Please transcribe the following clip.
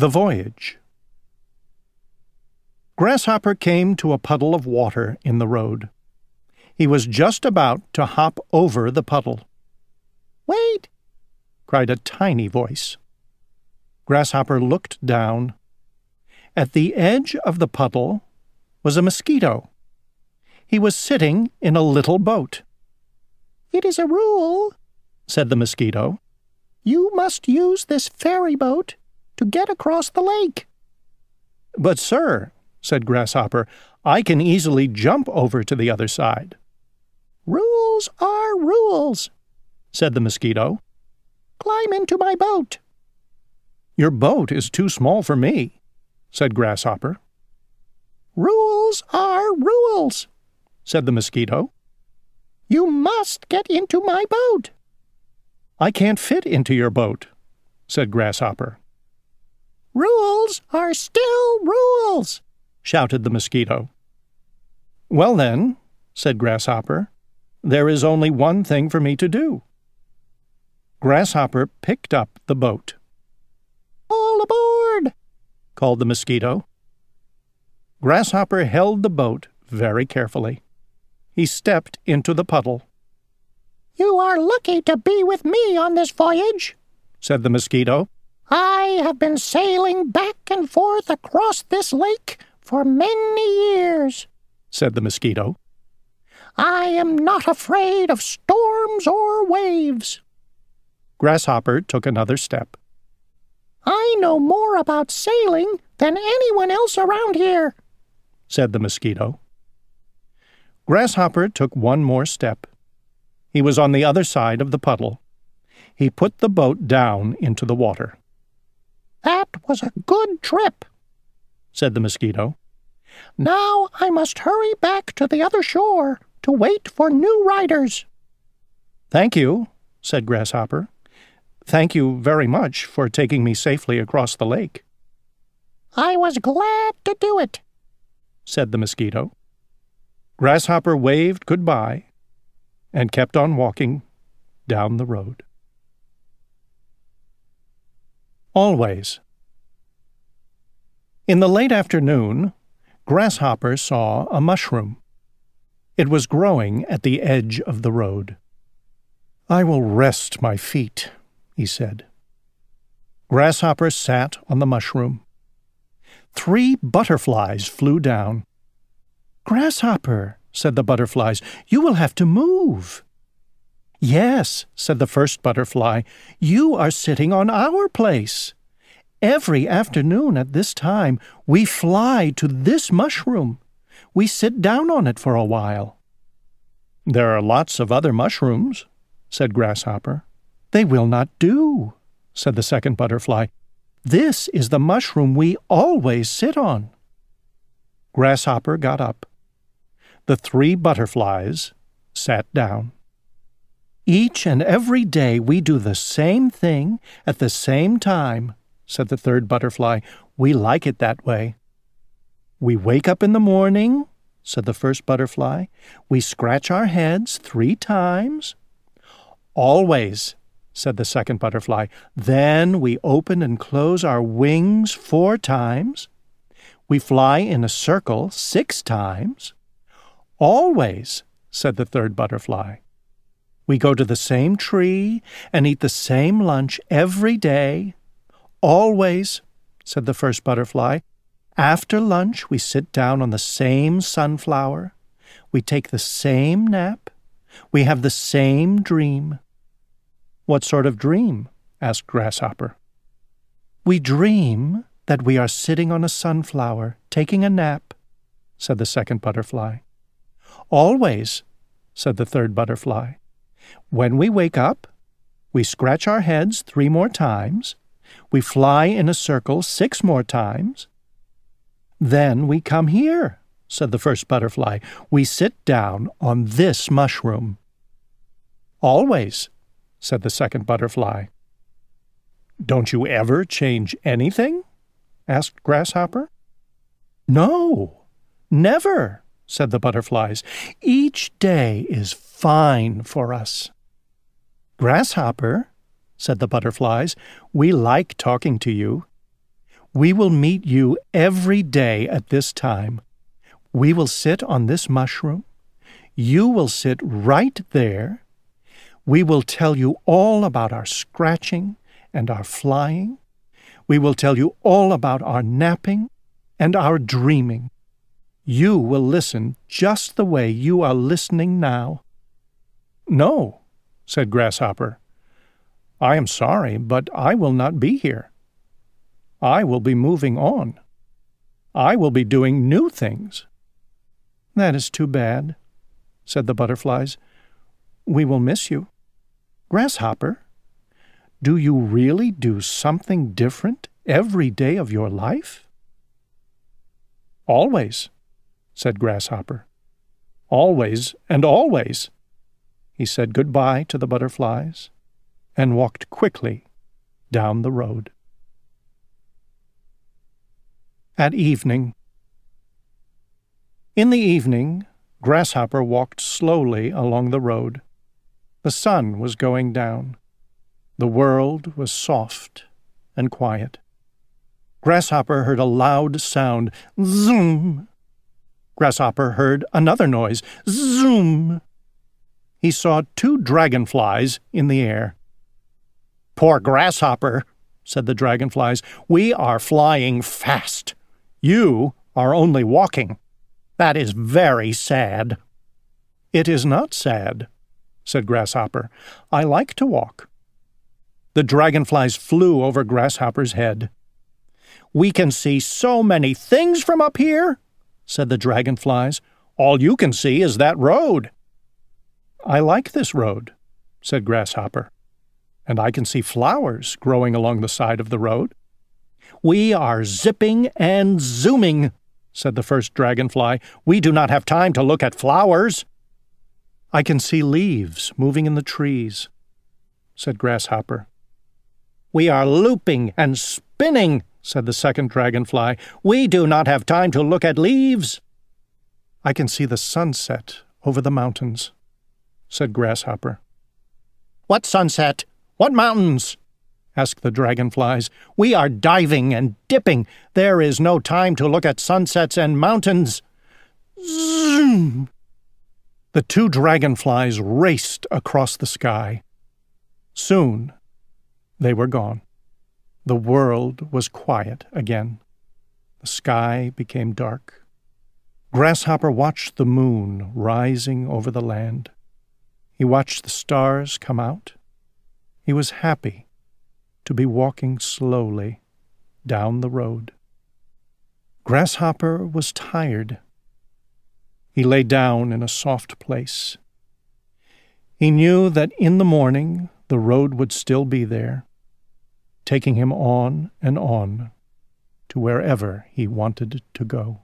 The Voyage Grasshopper came to a puddle of water in the road. He was just about to hop over the puddle. Wait! cried a tiny voice. Grasshopper looked down. At the edge of the puddle was a mosquito. He was sitting in a little boat. It is a rule, said the mosquito. You must use this ferry boat to get across the lake. But, sir, said Grasshopper, I can easily jump over to the other side. Rules are rules, said the mosquito. Climb into my boat. Your boat is too small for me, said Grasshopper. Rules are rules, said the mosquito. You must get into my boat. I can't fit into your boat, said Grasshopper. Rules are still rules, shouted the mosquito. Well, then, said Grasshopper, there is only one thing for me to do. Grasshopper picked up the boat. All aboard! called the mosquito. Grasshopper held the boat very carefully. He stepped into the puddle. You are lucky to be with me on this voyage, said the mosquito. I have been sailing back and forth across this lake for many years, said the mosquito. I am not afraid of storms or waves. Grasshopper took another step. I know more about sailing than anyone else around here, said the mosquito. Grasshopper took one more step. He was on the other side of the puddle. He put the boat down into the water. That was a good trip, said the mosquito. Now I must hurry back to the other shore to wait for new riders. Thank you, said Grasshopper. Thank you very much for taking me safely across the lake. I was glad to do it, said the mosquito. Grasshopper waved goodbye and kept on walking down the road. Always. In the late afternoon, Grasshopper saw a mushroom. It was growing at the edge of the road. I will rest my feet, he said. Grasshopper sat on the mushroom. Three butterflies flew down. Grasshopper, said the butterflies, you will have to move. Yes, said the first butterfly, you are sitting on our place. Every afternoon at this time, we fly to this mushroom. We sit down on it for a while. There are lots of other mushrooms, said Grasshopper. They will not do, said the second butterfly. This is the mushroom we always sit on. Grasshopper got up. The three butterflies sat down. Each and every day we do the same thing at the same time, said the third butterfly. We like it that way. We wake up in the morning, said the first butterfly. We scratch our heads three times. Always, said the second butterfly. Then we open and close our wings four times. We fly in a circle six times. Always, said the third butterfly. We go to the same tree and eat the same lunch every day. Always, said the first butterfly. After lunch, we sit down on the same sunflower. We take the same nap. We have the same dream. What sort of dream? asked Grasshopper. We dream that we are sitting on a sunflower, taking a nap, said the second butterfly. Always, said the third butterfly. When we wake up, we scratch our heads three more times, we fly in a circle six more times. Then we come here, said the first butterfly. We sit down on this mushroom. Always, said the second butterfly. Don't you ever change anything? asked Grasshopper. No, never, said the butterflies. Each day is fine for us. Grasshopper, said the butterflies, we like talking to you. We will meet you every day at this time. We will sit on this mushroom. You will sit right there. We will tell you all about our scratching and our flying. We will tell you all about our napping and our dreaming. You will listen just the way you are listening now. No, said Grasshopper. I am sorry, but I will not be here. I will be moving on. I will be doing new things. That is too bad, said the butterflies. We will miss you. Grasshopper, do you really do something different every day of your life? Always, said Grasshopper. Always and always. He said good-bye to the butterflies and walked quickly down the road. At evening. In the evening, Grasshopper walked slowly along the road. The sun was going down. The world was soft and quiet. Grasshopper heard a loud sound, zoom. Grasshopper heard another noise, zoom. He saw two dragonflies in the air. Poor Grasshopper, said the dragonflies, we are flying fast. You are only walking. That is very sad. It is not sad, said Grasshopper. I like to walk. The dragonflies flew over Grasshopper's head. We can see so many things from up here, said the dragonflies. All you can see is that road. I like this road, said Grasshopper, and I can see flowers growing along the side of the road. We are zipping and zooming, said the first dragonfly. We do not have time to look at flowers. I can see leaves moving in the trees, said Grasshopper. We are looping and spinning, said the second dragonfly. We do not have time to look at leaves. I can see the sunset over the mountains, said Grasshopper. What sunset? What mountains? asked the dragonflies. We are diving and dipping. There is no time to look at sunsets and mountains. Zoom! The two dragonflies raced across the sky. Soon they were gone. The world was quiet again. The sky became dark. Grasshopper watched the moon rising over the land. He watched the stars come out. He was happy to be walking slowly down the road. Grasshopper was tired. He lay down in a soft place. He knew that in the morning the road would still be there taking him on and on to wherever he wanted to go.